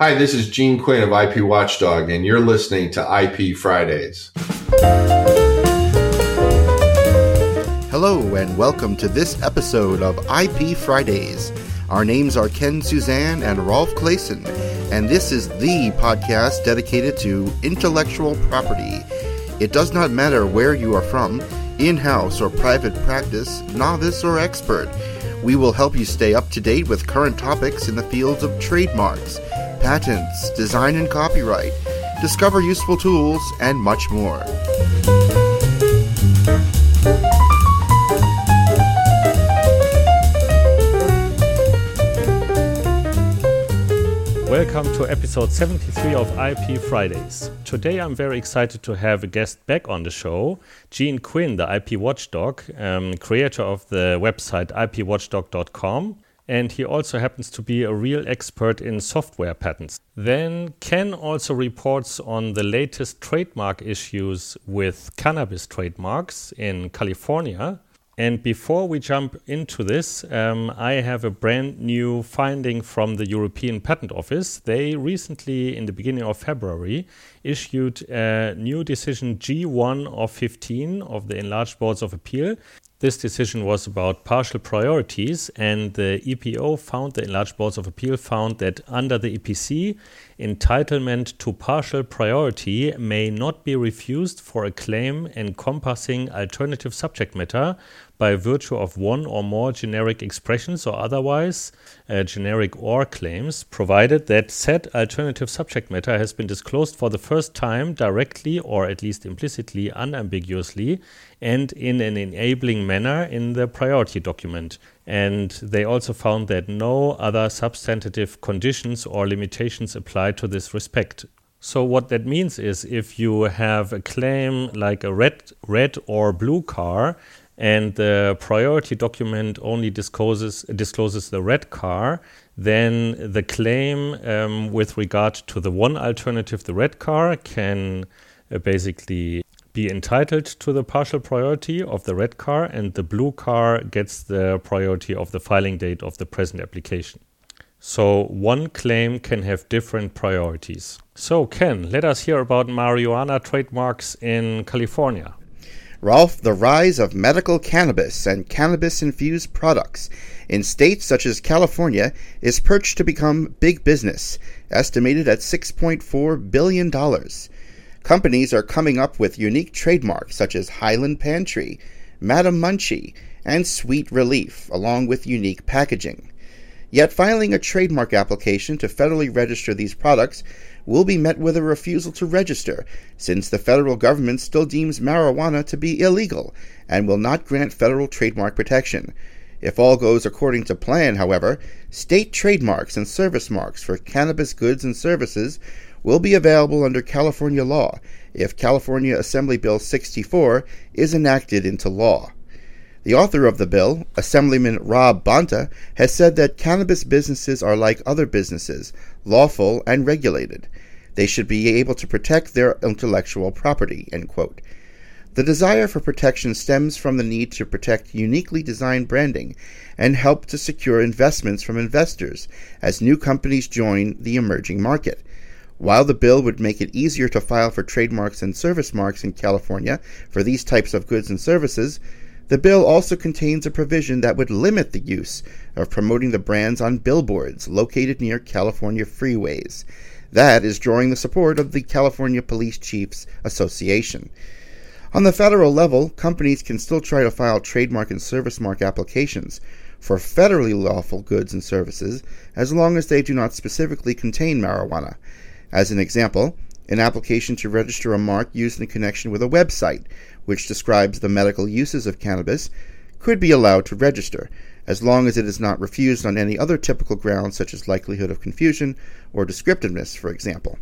Hi, this is Gene Quinn of IP Watchdog, and you're listening to IP Fridays. Hello, and welcome to this episode of IP Fridays. Our names are Ken Suzan and Rolf Claessen, and this is the podcast dedicated to intellectual property. It does not matter where you are from, in house or private practice, novice or expert. We will help you stay up to date with current topics in the fields of trademarks patents, design and copyright, discover useful tools, and much more. Welcome to episode 73 of IP Fridays. Today I'm very excited to have a guest back on the show, Gene Quinn, the IP watchdog, um, creator of the website ipwatchdog.com and he also happens to be a real expert in software patents. Then Ken also reports on the latest trademark issues with cannabis trademarks in California. And before we jump into this, um, I have a brand new finding from the European Patent Office. They recently, in the beginning of February, issued a new decision G1 of 15 of the Enlarged Boards of Appeal this decision was about partial priorities, and the EPO found, the Enlarged Boards of Appeal found that under the EPC, entitlement to partial priority may not be refused for a claim encompassing alternative subject matter by virtue of one or more generic expressions or otherwise uh, generic or claims, provided that said alternative subject matter has been disclosed for the first time directly or at least implicitly, unambiguously, and in an enabling manner in the priority document. And they also found that no other substantive conditions or limitations apply to this respect. So what that means is if you have a claim like a red red or blue car and the priority document only discloses discloses the red car, then the claim um, with regard to the one alternative, the red car, can uh, basically be entitled to the partial priority of the red car, and the blue car gets the priority of the filing date of the present application. So one claim can have different priorities. So, Ken, let us hear about marijuana trademarks in California. Rolf, the rise of medical cannabis and cannabis infused products in states such as California is perched to become big business, estimated at $6.4 billion. Companies are coming up with unique trademarks such as Highland Pantry, Madam Munchie, and Sweet Relief, along with unique packaging. Yet filing a trademark application to federally register these products will be met with a refusal to register, since the federal government still deems marijuana to be illegal and will not grant federal trademark protection. If all goes according to plan, however, state trademarks and service marks for cannabis goods and services will be available under California law if California Assembly Bill 64 is enacted into law. The author of the bill, Assemblyman Rob Bonta, has said that cannabis businesses are like other businesses, lawful and regulated. They should be able to protect their intellectual property. The desire for protection stems from the need to protect uniquely designed branding and help to secure investments from investors as new companies join the emerging market. While the bill would make it easier to file for trademarks and service marks in California for these types of goods and services, the bill also contains a provision that would limit the use of promoting the brands on billboards located near California freeways. That is drawing the support of the California Police Chiefs Association. On the federal level, companies can still try to file trademark and service mark applications for federally lawful goods and services as long as they do not specifically contain marijuana. As an example, an application to register a mark used in connection with a website which describes the medical uses of cannabis could be allowed to register, as long as it is not refused on any other typical grounds such as likelihood of confusion or descriptiveness, for example.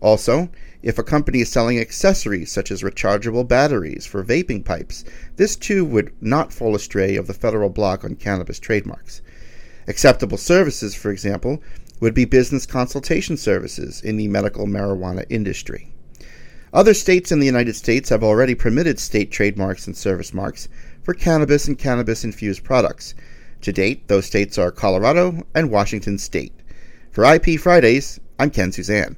Also, if a company is selling accessories such as rechargeable batteries for vaping pipes, this too would not fall astray of the federal block on cannabis trademarks. Acceptable services, for example, would be business consultation services in the medical marijuana industry. Other states in the United States have already permitted state trademarks and service marks for cannabis and cannabis infused products. To date, those states are Colorado and Washington State. For IP Fridays, I'm Ken Suzan.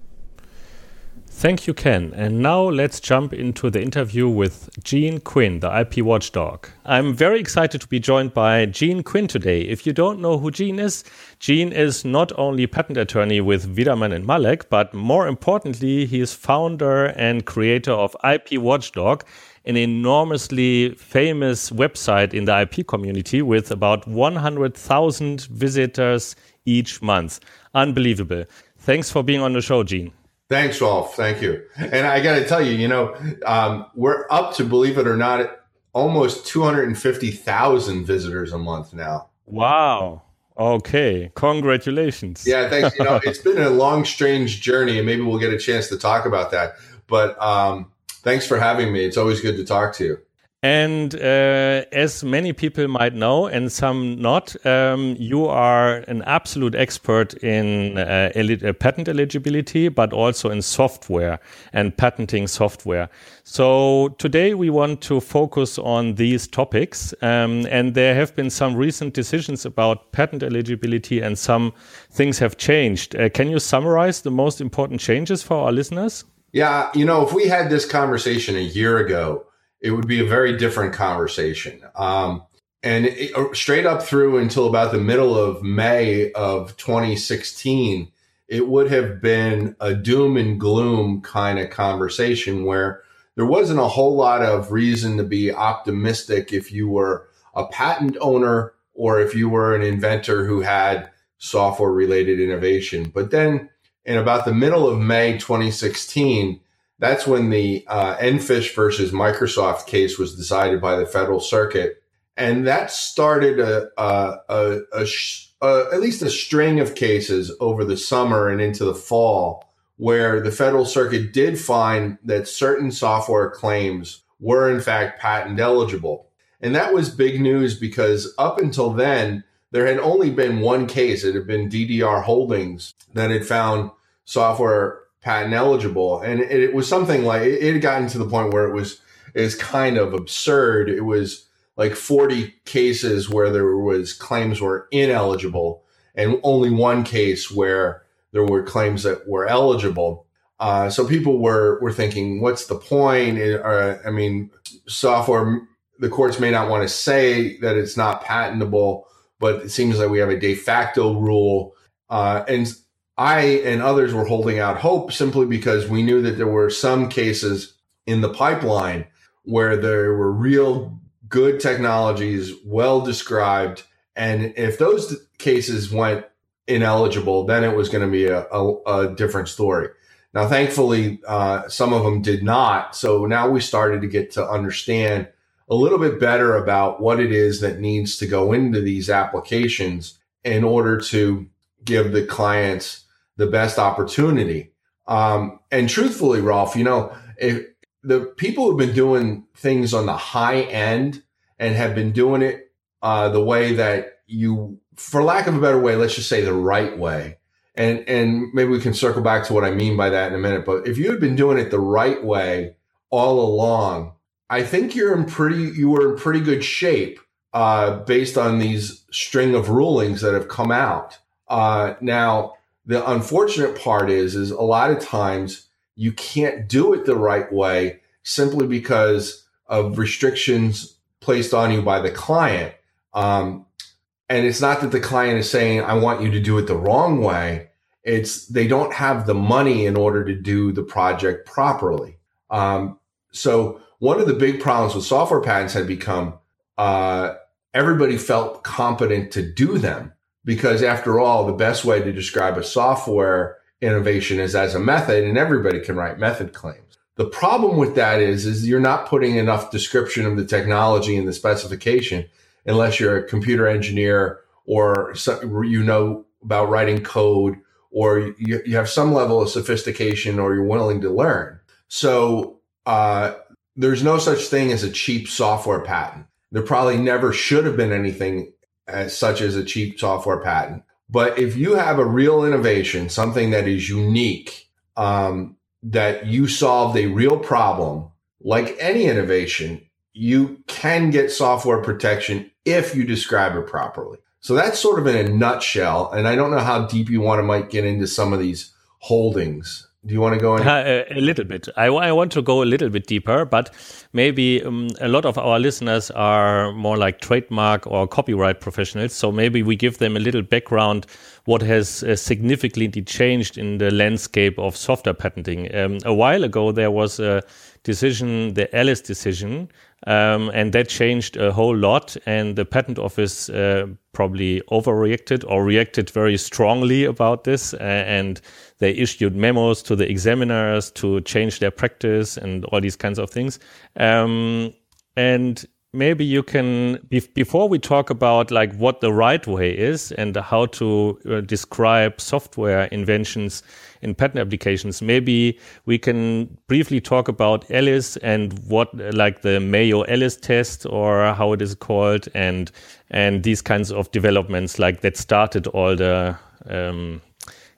Thank you, Ken. And now let's jump into the interview with Gene Quinn, the IP watchdog. I'm very excited to be joined by Gene Quinn today. If you don't know who Gene is, Gene is not only patent attorney with Widerman and Malek, but more importantly, he is founder and creator of IP Watchdog, an enormously famous website in the IP community with about 100,000 visitors each month. Unbelievable. Thanks for being on the show, Gene. Thanks, Rolf. Thank you. And I got to tell you, you know, um, we're up to, believe it or not, almost 250,000 visitors a month now. Wow. Okay. Congratulations. Yeah, thanks. You know, it's been a long, strange journey, and maybe we'll get a chance to talk about that. But um, thanks for having me. It's always good to talk to you. And uh, as many people might know, and some not, um, you are an absolute expert in uh, uh, patent eligibility, but also in software and patenting software. So today we want to focus on these topics. Um, and there have been some recent decisions about patent eligibility, and some things have changed. Uh, can you summarize the most important changes for our listeners? Yeah, you know, if we had this conversation a year ago, it would be a very different conversation. Um, and it, uh, straight up through until about the middle of May of 2016, it would have been a doom and gloom kind of conversation where there wasn't a whole lot of reason to be optimistic if you were a patent owner or if you were an inventor who had software related innovation. But then in about the middle of May 2016, that's when the uh, Enfish versus Microsoft case was decided by the Federal Circuit, and that started a, a, a, a at least a string of cases over the summer and into the fall, where the Federal Circuit did find that certain software claims were in fact patent eligible, and that was big news because up until then there had only been one case. It had been DDR Holdings that had found software patent eligible. And it, it was something like it, had gotten to the point where it was is kind of absurd. It was like 40 cases where there was claims were ineligible and only one case where there were claims that were eligible. Uh, so people were were thinking, what's the point? Uh, I mean, software. The courts may not want to say that it's not patentable, but it seems like we have a de facto rule. Uh, and I and others were holding out hope simply because we knew that there were some cases in the pipeline where there were real good technologies, well described. And if those cases went ineligible, then it was going to be a, a, a different story. Now, thankfully, uh, some of them did not. So now we started to get to understand a little bit better about what it is that needs to go into these applications in order to give the clients the best opportunity. Um, and truthfully, Rolf, you know, if the people who've been doing things on the high end and have been doing it uh, the way that you, for lack of a better way, let's just say the right way. And and maybe we can circle back to what I mean by that in a minute. But if you had been doing it the right way all along, I think you're in pretty you were in pretty good shape uh, based on these string of rulings that have come out. Uh, now, the unfortunate part is, is a lot of times you can't do it the right way simply because of restrictions placed on you by the client. Um, and it's not that the client is saying, I want you to do it the wrong way. It's they don't have the money in order to do the project properly. Um, so one of the big problems with software patents had become uh, everybody felt competent to do them because after all, the best way to describe a software innovation is as a method and everybody can write method claims. The problem with that is, is you're not putting enough description of the technology in the specification unless you're a computer engineer or you know about writing code or you, you have some level of sophistication or you're willing to learn. So, uh, there's no such thing as a cheap software patent. There probably never should have been anything as such as a cheap software patent. But if you have a real innovation, something that is unique, um, that you solved a real problem, like any innovation, you can get software protection if you describe it properly. So that's sort of in a nutshell. And I don't know how deep you want to might get into some of these holdings. Do you want to go in? Uh, a little bit. I, I, want to go a little bit deeper, but maybe um, a lot of our listeners are more like trademark or copyright professionals. So maybe we give them a little background what has uh, significantly changed in the landscape of software patenting. Um, a while ago, there was a decision, the Alice decision, um, and that changed a whole lot. And the patent office uh, probably overreacted or reacted very strongly about this. Uh, and they issued memos to the examiners to change their practice and all these kinds of things. Um, and maybe you can before we talk about like what the right way is and how to uh, describe software inventions in patent applications maybe we can briefly talk about alice and what like the mayo alice test or how it is called and and these kinds of developments like that started all the um,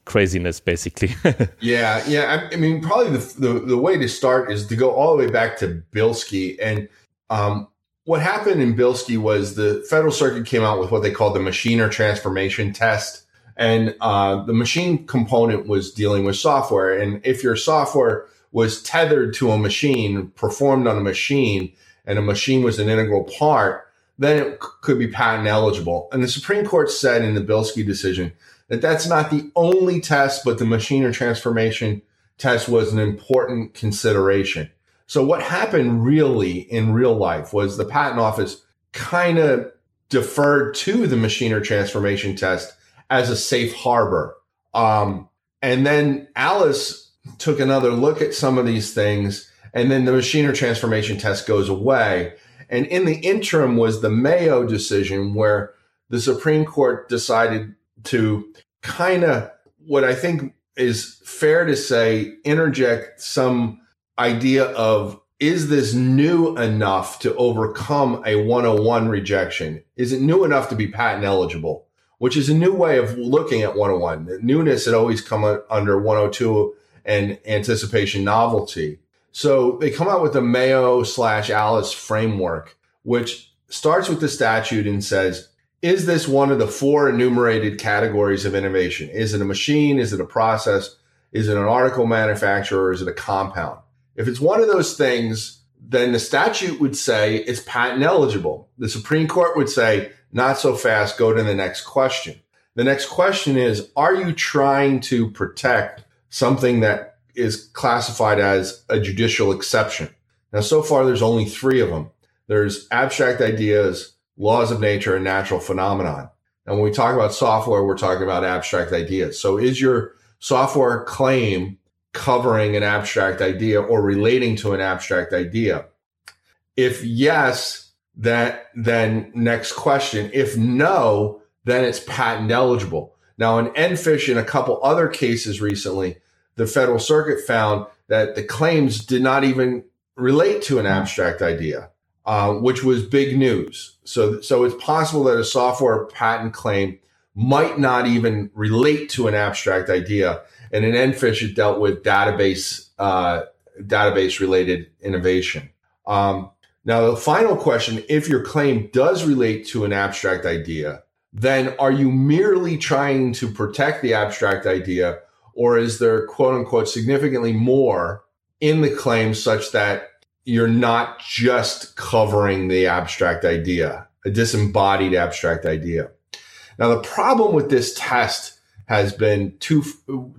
craziness basically. Yeah yeah I, I, mean probably the, the the way to start is to go all the way back to bilski and um, what happened in Bilski was the Federal Circuit came out with what they called the machine or transformation test. And uh, the machine component was dealing with software. And if your software was tethered to a machine, performed on a machine, and a machine was an integral part, then it c- could be patent eligible. And the Supreme Court said in the Bilski decision that that's not the only test, but the machine or transformation test was an important consideration. So what happened really in real life was the patent office kind of deferred to the Machine or transformation test as a safe harbor. Um, and then Alice took another look at some of these things, and then the Machine or transformation test goes away. And in the interim was the Mayo decision where the Supreme Court decided to kind of what I think is fair to say interject some idea of is this new enough to overcome a 101 rejection? Is it new enough to be patent eligible? Which is a new way of looking at 101. The newness had always come under 102 and anticipation novelty. So they come out with the Mayo slash Alice framework, which starts with the statute and says, is this one of the four enumerated categories of innovation? Is it a machine? Is it a process? Is it an article manufacturer? Is it a compound? If it's one of those things, then the statute would say it's patent eligible. The Supreme Court would say, not so fast, go to the next question. The next question is, are you trying to protect something that is classified as a judicial exception? Now, so far, there's only three of them. There's abstract ideas, laws of nature, and natural phenomenon. And when we talk about software, we're talking about abstract ideas. So is your software claim covering an abstract idea or relating to an abstract idea? If yes, that then next question. If no, then it's patent eligible. Now in EnFish and a couple other cases recently, the Federal Circuit found that the claims did not even relate to an abstract idea, uh, which was big news. So, so it's possible that a software patent claim might not even relate to an abstract idea. And in EnFish, it dealt with database uh, database related innovation. Um, now, the final question: If your claim does relate to an abstract idea, then are you merely trying to protect the abstract idea, or is there quote unquote significantly more in the claim such that you're not just covering the abstract idea, a disembodied abstract idea? Now, the problem with this test has been two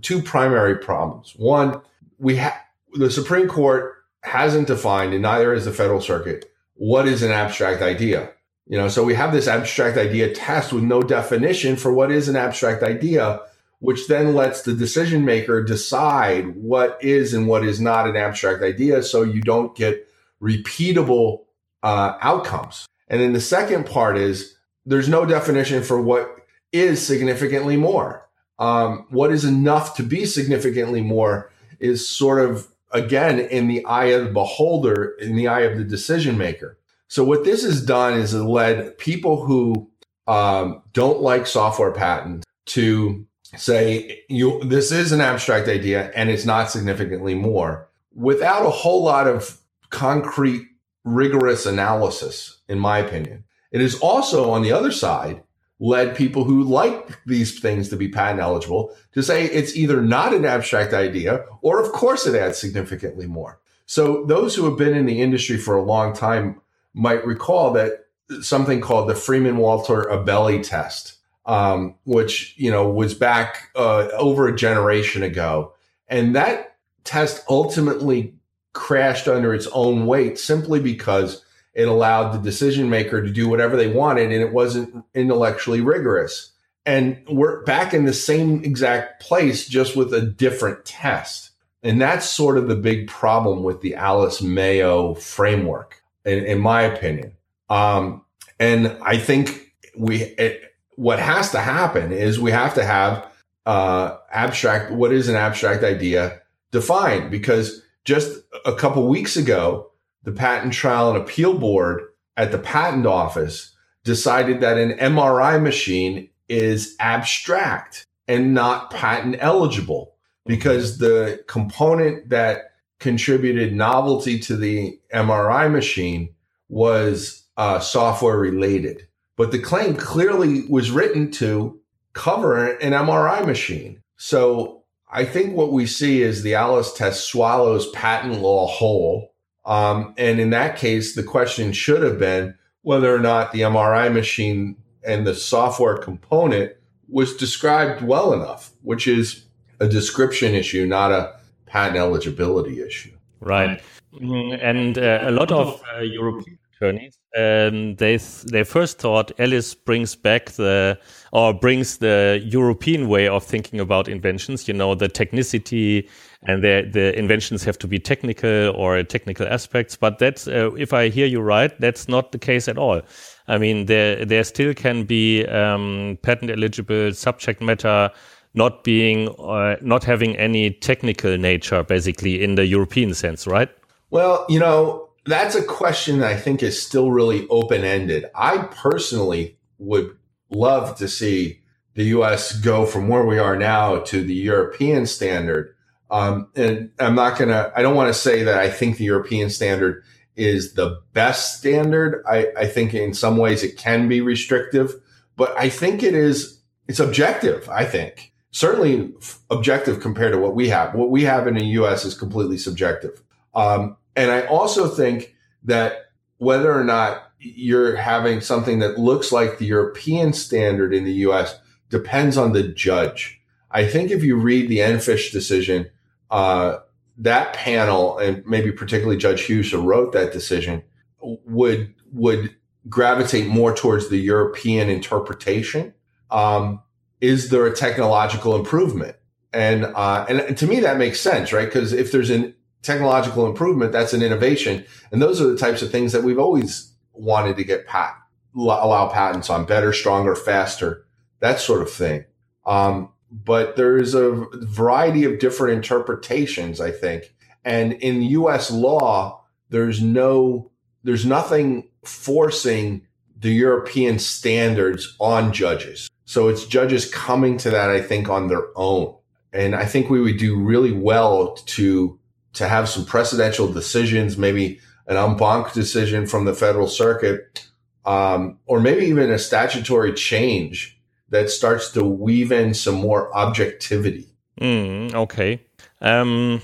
two primary problems. One, we have the Supreme Court hasn't defined, and neither has the Federal Circuit, what is an abstract idea. You know, so we have this abstract idea test with no definition for what is an abstract idea, which then lets the decision maker decide what is and what is not an abstract idea, so you don't get repeatable uh, outcomes. And then the second part is there's no definition for what is significantly more um, what is enough to be significantly more is sort of again in the eye of the beholder, in the eye of the decision maker. So what this has done is it led people who um, don't like software patents to say you this is an abstract idea and it's not significantly more without a whole lot of concrete rigorous analysis in my opinion it is also on the other side led people who like these things to be patent eligible to say it's either not an abstract idea or of course it adds significantly more. So those who have been in the industry for a long time might recall that something called the Freeman Walter Abele test, um, which, you know, was back uh, over a generation ago. And that test ultimately crashed under its own weight simply because it allowed the decision maker to do whatever they wanted and it wasn't intellectually rigorous. And we're back in the same exact place, just with a different test. And that's sort of the big problem with the Alice Mayo framework, in, in my opinion. Um, and I think we, it, what has to happen is we have to have uh, abstract, what is an abstract idea defined? Because just a couple weeks ago, the Patent Trial and Appeal Board at the Patent Office decided that an MRI machine is abstract and not patent eligible because the component that contributed novelty to the MRI machine was uh, software related. But the claim clearly was written to cover an MRI machine. So I think what we see is the Alice test swallows patent law whole um, and in that case, the question should have been whether or not the MRI machine and the software component was described well enough, which is a description issue, not a patent eligibility issue. Right. Mm, and uh, a lot of uh, European attorneys, um, they they first thought Alice brings back the or brings the European way of thinking about inventions. You know, the technicity and the the inventions have to be technical or technical aspects. But that's uh, if I hear you right, that's not the case at all. I mean, there there still can be um, patent eligible subject matter not being uh, not having any technical nature, basically in the European sense, right? Well, you know, that's a question that I think is still really open ended. I personally would love to see the U.S. go from where we are now to the European standard um, and I'm not going to, I don't want to say that I think the European standard is the best standard. I, I think in some ways it can be restrictive, but I think it is, it's objective, I think. Certainly objective compared to what we have. What we have in the US is completely subjective. Um, and I also think that whether or not you're having something that looks like the European standard in the US depends on the judge. I think if you read the Enfish decision, uh, that panel, and maybe particularly Judge Hughes, who wrote that decision, would would gravitate more towards the European interpretation. Um, is there a technological improvement? And uh, and to me that makes sense, right? Because if there's a technological improvement, that's an innovation, and those are the types of things that we've always wanted to get pat allow patents on better, stronger, faster, that sort of thing. Um, but there's a variety of different interpretations, I think. And in US law, there's no, there's nothing forcing the European standards on judges. So it's judges coming to that, I think, on their own. And I think we would do really well to, to have some precedential decisions, maybe an en decision from the federal circuit, um, or maybe even a statutory change that starts to weave in some more objectivity. Mm, okay. Um,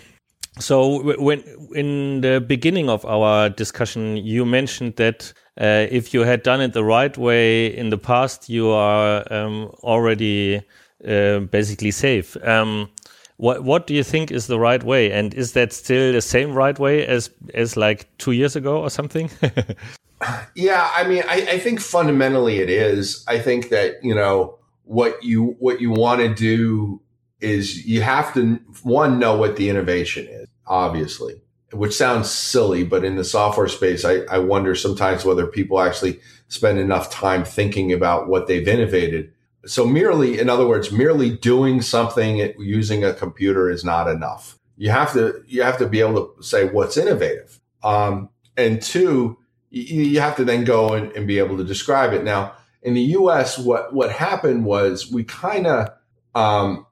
so when in the beginning of our discussion, you mentioned that uh, if you had done it the right way in the past, you are um, already uh, basically safe. Um, what what do you think is the right way, and is that still the same right way as as like two years ago or something? yeah, I mean, I, I think fundamentally it is. I think that you know what you what you want to do is you have to one know what the innovation is, obviously, which sounds silly, but in the software space, I, I wonder sometimes whether people actually spend enough time thinking about what they've innovated. So merely, in other words, merely doing something using a computer is not enough. You have to you have to be able to say what's innovative. Um, and two, you, you have to then go and, and be able to describe it. Now, in the U.S., what what happened was we kind of, um,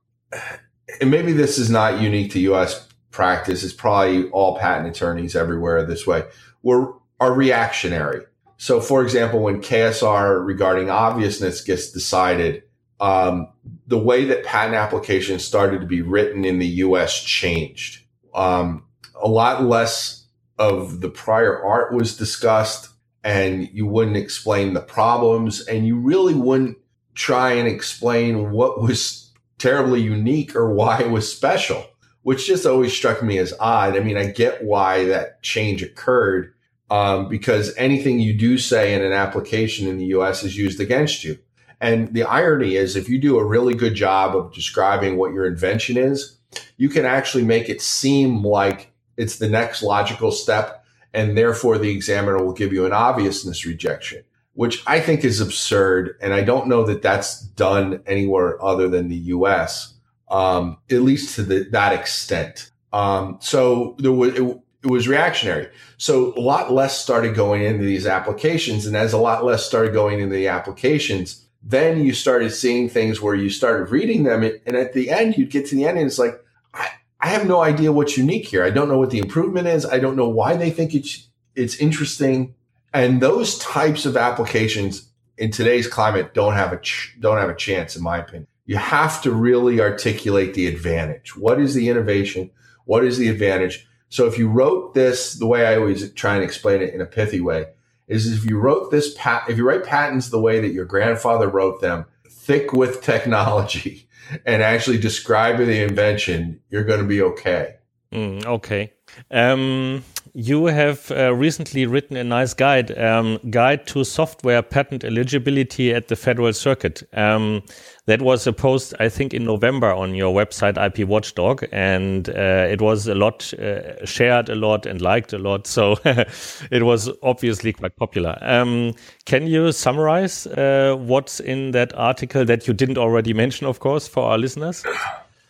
and maybe this is not unique to U.S. practice. It's probably all patent attorneys everywhere this way. We're are reactionary. So, for example, when KSR regarding obviousness gets decided, um, the way that patent applications started to be written in the US changed. Um, a lot less of the prior art was discussed, and you wouldn't explain the problems, and you really wouldn't try and explain what was terribly unique or why it was special, which just always struck me as odd. I mean, I get why that change occurred um, because anything you do say in an application in the US is used against you. And the irony is, if you do a really good job of describing what your invention is, you can actually make it seem like it's the next logical step. And therefore, the examiner will give you an obviousness rejection, which I think is absurd. And I don't know that that's done anywhere other than the US, um, at least to the, that extent. Um, so there was, it, it was reactionary. So a lot less started going into these applications. And as a lot less started going into the applications, then you started seeing things where you started reading them. And at the end, you'd get to the end and it's like, I, I have no idea what's unique here. I don't know what the improvement is. I don't know why they think it's, it's interesting. And those types of applications in today's climate don't have a, ch- don't have a chance, in my opinion. You have to really articulate the advantage. What is the innovation? What is the advantage? So if you wrote this, the way I always try and explain it in a pithy way is if you wrote this pat, if you write patents the way that your grandfather wrote them, thick with technology and actually describe the invention, you're going to be okay. Mm, okay. Um, you have uh, recently written a nice guide, um, guide to software patent eligibility at the Federal Circuit. Um, that was a post, I think, in November on your website, IP Watchdog, and uh, it was a lot uh, shared, a lot, and liked a lot. So it was obviously quite popular. Um, can you summarize uh, what's in that article that you didn't already mention, of course, for our listeners?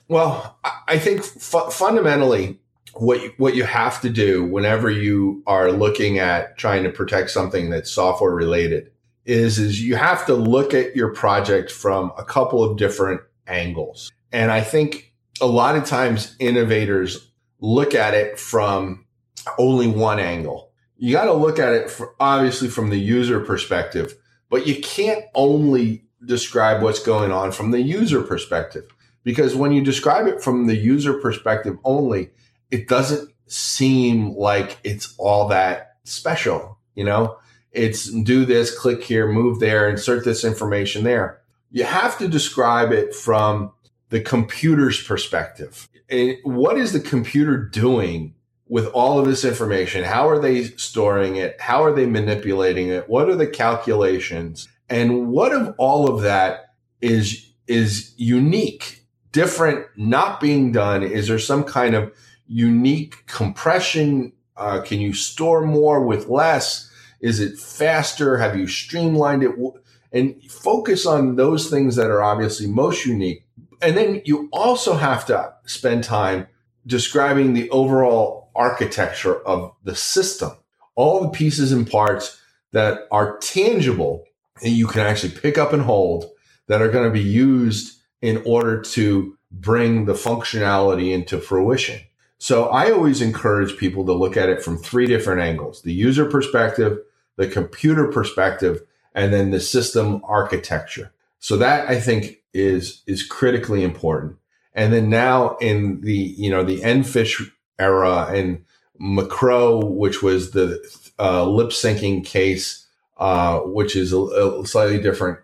Well, I think fu fundamentally, what you, what you have to do whenever you are looking at trying to protect something that's software related is is you have to look at your project from a couple of different angles. And I think a lot of times innovators look at it from only one angle. You got to look at it for, obviously from the user perspective, but you can't only describe what's going on from the user perspective because when you describe it from the user perspective only, it doesn't seem like it's all that special, you know? It's do this, click here, move there, insert this information there. You have to describe it from the computer's perspective. And what is the computer doing with all of this information? How are they storing it? How are they manipulating it? What are the calculations? And what of all of that is, is unique, different, not being done? Is there some kind of unique compression? Uh, can you store more with less? Is it faster? Have you streamlined it? And focus on those things that are obviously most unique. And then you also have to spend time describing the overall architecture of the system, all the pieces and parts that are tangible and you can actually pick up and hold that are going to be used in order to bring the functionality into fruition. So I always encourage people to look at it from three different angles the user perspective, the computer perspective, and then the system architecture. So that I think is is critically important. And then now in the you know the EnFish era and McRO, which was the uh, lip syncing case, uh, which is a, a slightly different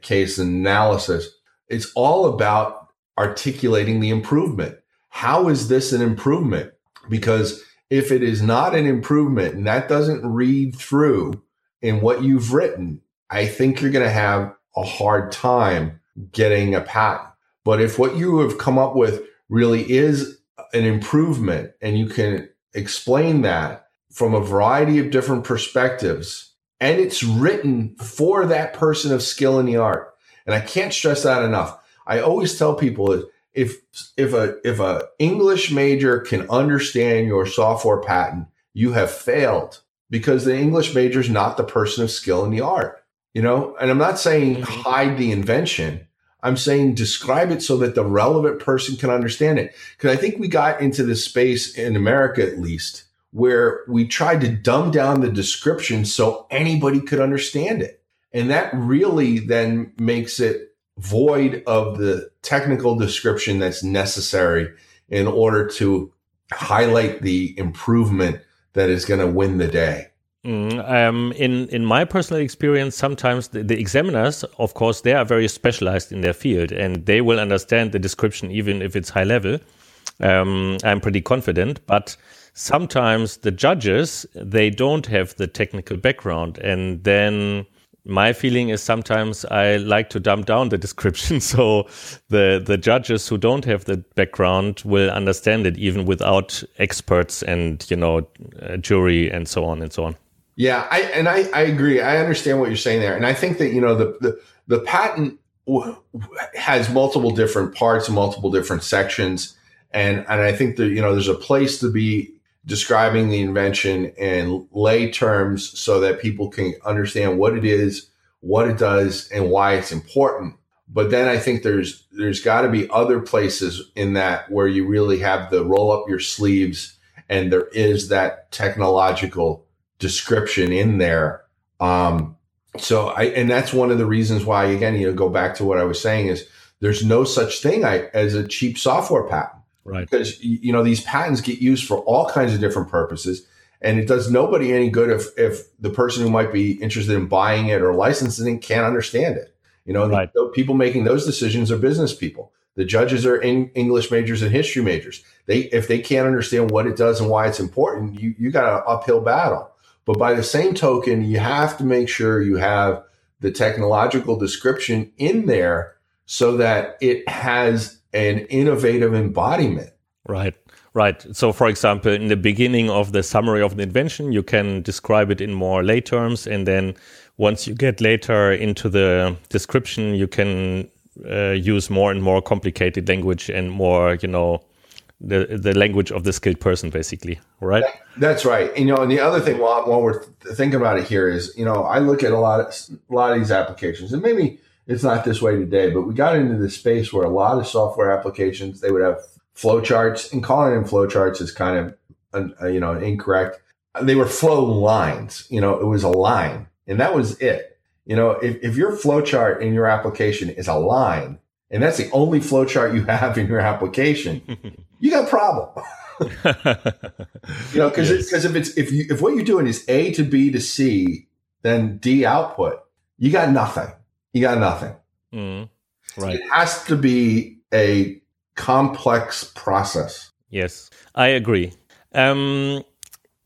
case analysis. It's all about articulating the improvement. How is this an improvement? Because if it is not an improvement and that doesn't read through in what you've written, I think you're going to have a hard time getting a patent. But if what you have come up with really is an improvement and you can explain that from a variety of different perspectives and it's written for that person of skill in the art. And I can't stress that enough. I always tell people that if if a if a English major can understand your software patent, you have failed because the English major is not the person of skill in the art. You know, and I'm not saying mm-hmm. hide the invention. I'm saying describe it so that the relevant person can understand it. Because I think we got into this space in America, at least, where we tried to dumb down the description so anybody could understand it. And that really then makes it void of the technical description that's necessary in order to highlight the improvement that is going to win the day. Mm, um, in in my personal experience, sometimes the, the, examiners, of course, they are very specialized in their field, and they will understand the description even if it's high level. Um, I'm pretty confident, but sometimes the judges they don't have the technical background, and then my feeling is sometimes I like to dumb down the description so the the judges who don't have the background will understand it even without experts and you know jury and so on and so on. Yeah, I and I, I agree. I understand what you're saying there, and I think that you know the the, the patent has multiple different parts, multiple different sections, and and I think that you know there's a place to be describing the invention in lay terms so that people can understand what it is, what it does, and why it's important. But then I think there's there's got to be other places in that where you really have the roll up your sleeves and there is that technological description in there. Um, so I and that's one of the reasons why again you know go back to what I was saying is there's no such thing as a cheap software patent right. Because you know these patents get used for all kinds of different purposes and it does nobody any good if if the person who might be interested in buying it or licensing it can't understand it. You know right. the, people making those decisions are business people. The judges are in english majors and history majors. They if they can't understand what it does and why it's important you you got an uphill battle. But by the same token you have to make sure you have the technological description in there so that it has an innovative embodiment. Right. Right. So, for example, in the beginning of the summary of the invention, you can describe it in more lay terms. And then once you get later into the description, you can uh, use more and more complicated language and more, you know, the the language of the skilled person, basically. Right. That's right. You know, and the other thing while, while we're thinking about it here is, you know, I look at a lot of a lot of these applications, and maybe it's not this way today, but we got into the space where a lot of software applications they would have flowcharts, and calling them flowcharts is kind of uh, you know incorrect. They were flow lines. You know, it was a line, and that was it. You know, if, if your flowchart in your application is a line, and that's the only flowchart you have in your application, you got a problem. you know, because because if it's if you if what you're doing is A to B to C, then D output, you got nothing you got nothing. Mm, right. It has to be a complex process. Yes, I agree. Um,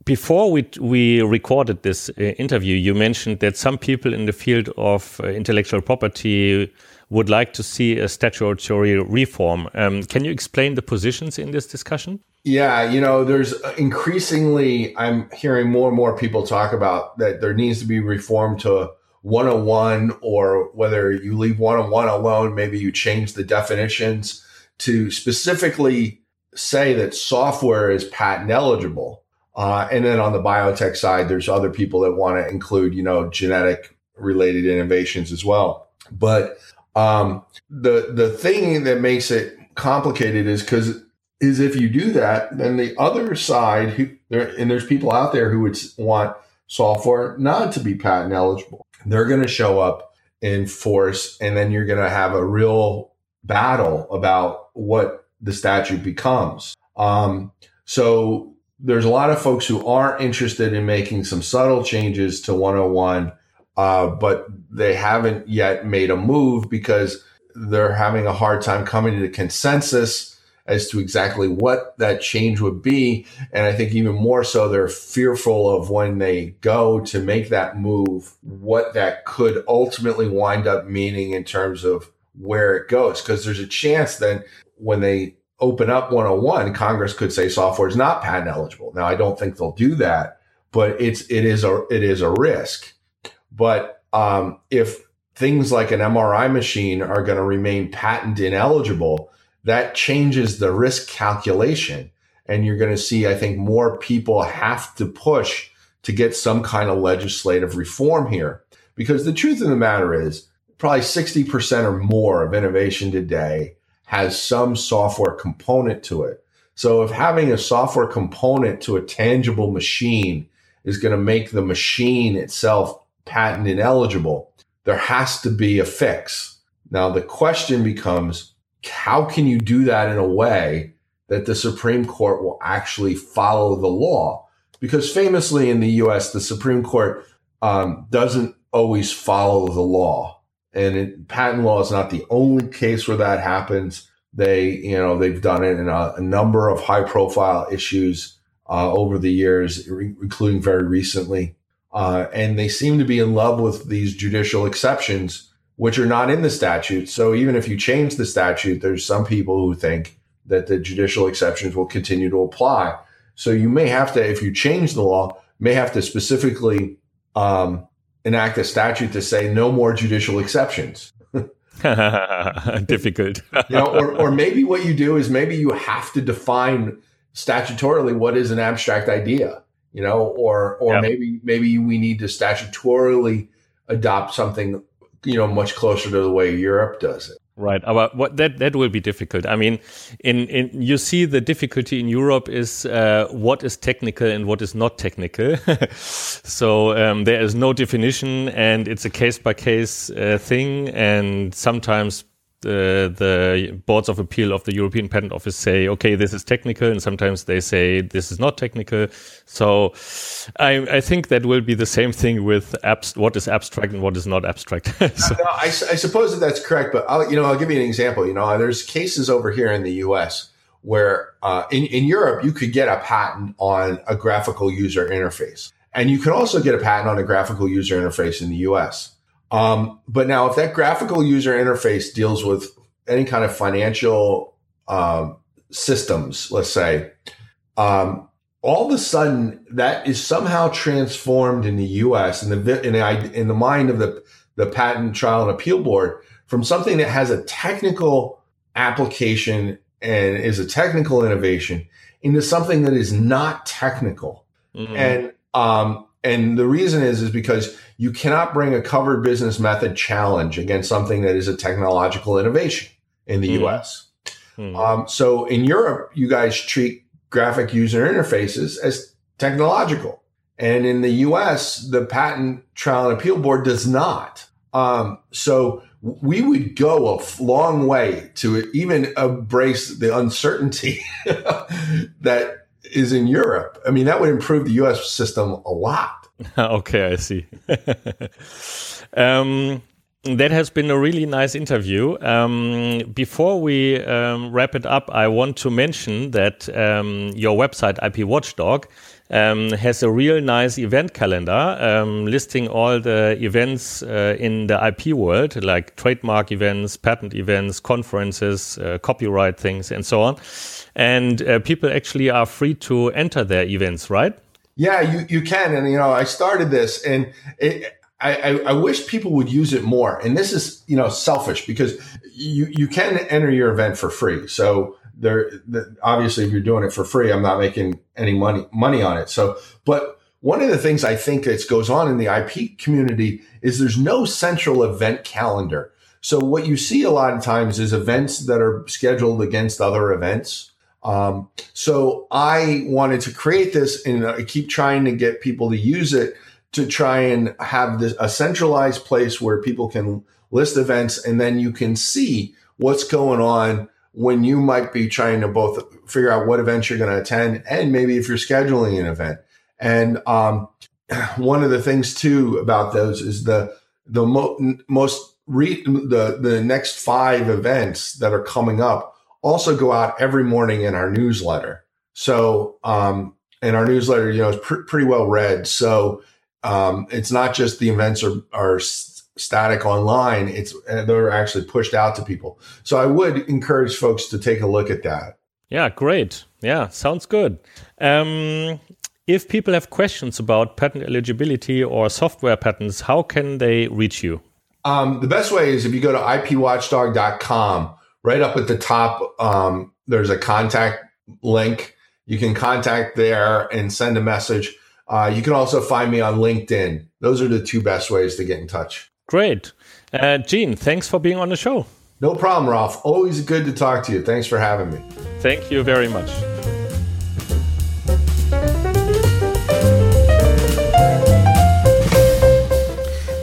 before we we recorded this uh, interview, you mentioned that some people in the field of uh, intellectual property would like to see a statutory reform. Um, can you explain the positions in this discussion? Yeah, you know, there's increasingly I'm hearing more and more people talk about that there needs to be reform to 101 or whether you leave 101 alone, maybe you change the definitions to specifically say that software is patent eligible. Uh, and then on the biotech side, there's other people that want to include, you know, genetic related innovations as well. But um, the the thing that makes it complicated is because is if you do that, then the other side, who, there, and there's people out there who would want software not to be patent eligible they're going to show up in force and then you're going to have a real battle about what the statute becomes. Um, so there's a lot of folks who aren't interested in making some subtle changes to 101, uh, but they haven't yet made a move because they're having a hard time coming to the consensus as to exactly what that change would be. And I think even more so, they're fearful of when they go to make that move, what that could ultimately wind up meaning in terms of where it goes. Because there's a chance then when they open up 101, Congress could say software is not patent eligible. Now, I don't think they'll do that, but it's it is a it is a risk. But um, if things like an MRI machine are going to remain patent ineligible, that changes the risk calculation. And you're going to see, I think, more people have to push to get some kind of legislative reform here. Because the truth of the matter is, probably 60% or more of innovation today has some software component to it. So if having a software component to a tangible machine is going to make the machine itself patent ineligible, there has to be a fix. Now the question becomes, how can you do that in a way that the Supreme Court will actually follow the law? Because famously in the U.S., the Supreme Court um, doesn't always follow the law, and it, patent law is not the only case where that happens. They, you know, they've done it in a, a number of high profile issues uh, over the years, including very recently. Uh, and they seem to be in love with these judicial exceptions, which are not in the statute. So even if you change the statute, there's some people who think that the judicial exceptions will continue to apply. So you may have to, if you change the law, may have to specifically um, enact a statute to say no more judicial exceptions. Difficult. you know, or, or maybe what you do is maybe you have to define statutorily what is an abstract idea, you know, or or yep. maybe maybe we need to statutorily adopt something, you know, much closer to the way Europe does it. Right, but what that that will be difficult. I mean, in in you see the difficulty in Europe is uh, what is technical and what is not technical. so um, there is no definition, and it's a case by case uh, thing. And sometimes the, the boards of appeal of the European Patent Office say, okay, this is technical, and sometimes they say this is not technical. So I, I think that will be the same thing with abs- what is abstract and what is not abstract. so. no, I, I, suppose that that's correct, but I'll, you know, I'll give you an example. You know, there's cases over here in the U.S. where uh, in, in Europe you could get a patent on a graphical user interface, and you can also get a patent on a graphical user interface in the U.S. Um, but now, if that graphical user interface deals with any kind of financial um, systems, let's say, um, all of a sudden that is somehow transformed in the U.S. in the in the, in the mind of the the Patent Trial and Appeal Board from something that has a technical application and is a technical innovation into something that is not technical. Mm-hmm. And um, and the reason is is because you cannot bring a covered business method challenge against something that is a technological innovation in the mm. US. Mm. Um, so in Europe, you guys treat graphic user interfaces as technological. And in the US, the Patent Trial and Appeal Board does not. Um, so we would go a long way to even embrace the uncertainty that is in Europe. I mean, that would improve the US system a lot. okay, I see. um, that has been a really nice interview. Um, before we um, wrap it up, I want to mention that um, your website, IP Watchdog, um, has a real nice event calendar um, listing all the events uh, in the IP world, like trademark events, patent events, conferences, uh, copyright things, and so on. And uh, people actually are free to enter their events, right? Yeah, you, you can. And, you know, I started this and it, I, I, wish people would use it more. And this is, you know, selfish because you, you can enter your event for free. So there, the, obviously if you're doing it for free, I'm not making any money, money on it. So, but one of the things I think that goes on in the IP community is there's no central event calendar. So what you see a lot of times is events that are scheduled against other events. Um, so I wanted to create this and I keep trying to get people to use it to try and have this a centralized place where people can list events and then you can see what's going on when you might be trying to both figure out what events you're going to attend and maybe if you're scheduling an event. And um, one of the things too about those is the the mo- most re- the the next five events that are coming up also go out every morning in our newsletter. So, um, and our newsletter, you know, is pr- pretty well read. So, um, it's not just the events are, are static online. It's, uh, they're actually pushed out to people. So I would encourage folks to take a look at that. Yeah, great. Yeah, sounds good. Um, if people have questions about patent eligibility or software patents, how can they reach you? Um, the best way is if you go to ipwatchdog.com right up at the top, um, there's a contact link. You can contact there and send a message. Uh, you can also find me on LinkedIn. Those are the two best ways to get in touch. Great. Uh, Gene, thanks for being on the show. No problem, Ralph. Always good to talk to you. Thanks for having me. Thank you very much.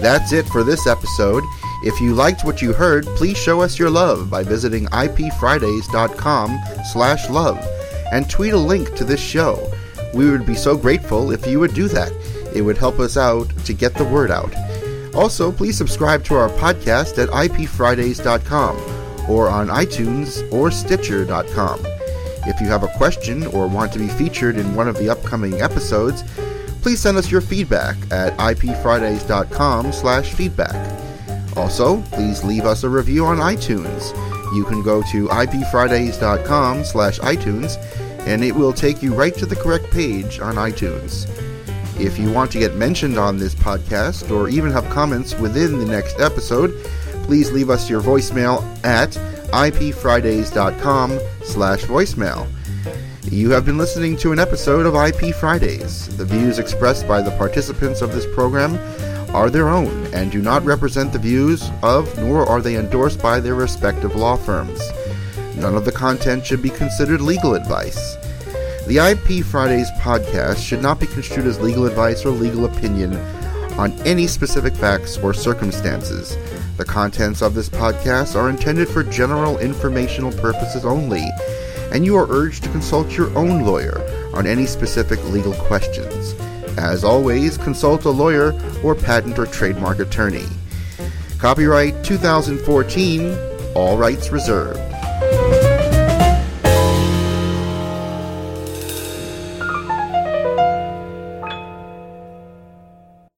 That's it for this episode. If you liked what you heard, please show us your love by visiting ipfridays.com slash love and tweet a link to this show. We would be so grateful if you would do that. It would help us out to get the word out. Also, please subscribe to our podcast at ipfridays.com or on iTunes or Stitcher.com. If you have a question or want to be featured in one of the upcoming episodes, please send us your feedback at ipfridays.com slash feedback. Also, please leave us a review on iTunes. You can go to ipfridays.com slash iTunes and it will take you right to the correct page on iTunes. If you want to get mentioned on this podcast or even have comments within the next episode, please leave us your voicemail at ipfridays.com slash voicemail. You have been listening to an episode of IP Fridays. The views expressed by the participants of this program are their own and do not represent the views of nor are they endorsed by their respective law firms. None of the content should be considered legal advice. The IP Fridays podcast should not be construed as legal advice or legal opinion on any specific facts or circumstances. The contents of this podcast are intended for general informational purposes only, and you are urged to consult your own lawyer on any specific legal questions. As always, consult a lawyer or patent or trademark attorney. Copyright 2014, all rights reserved.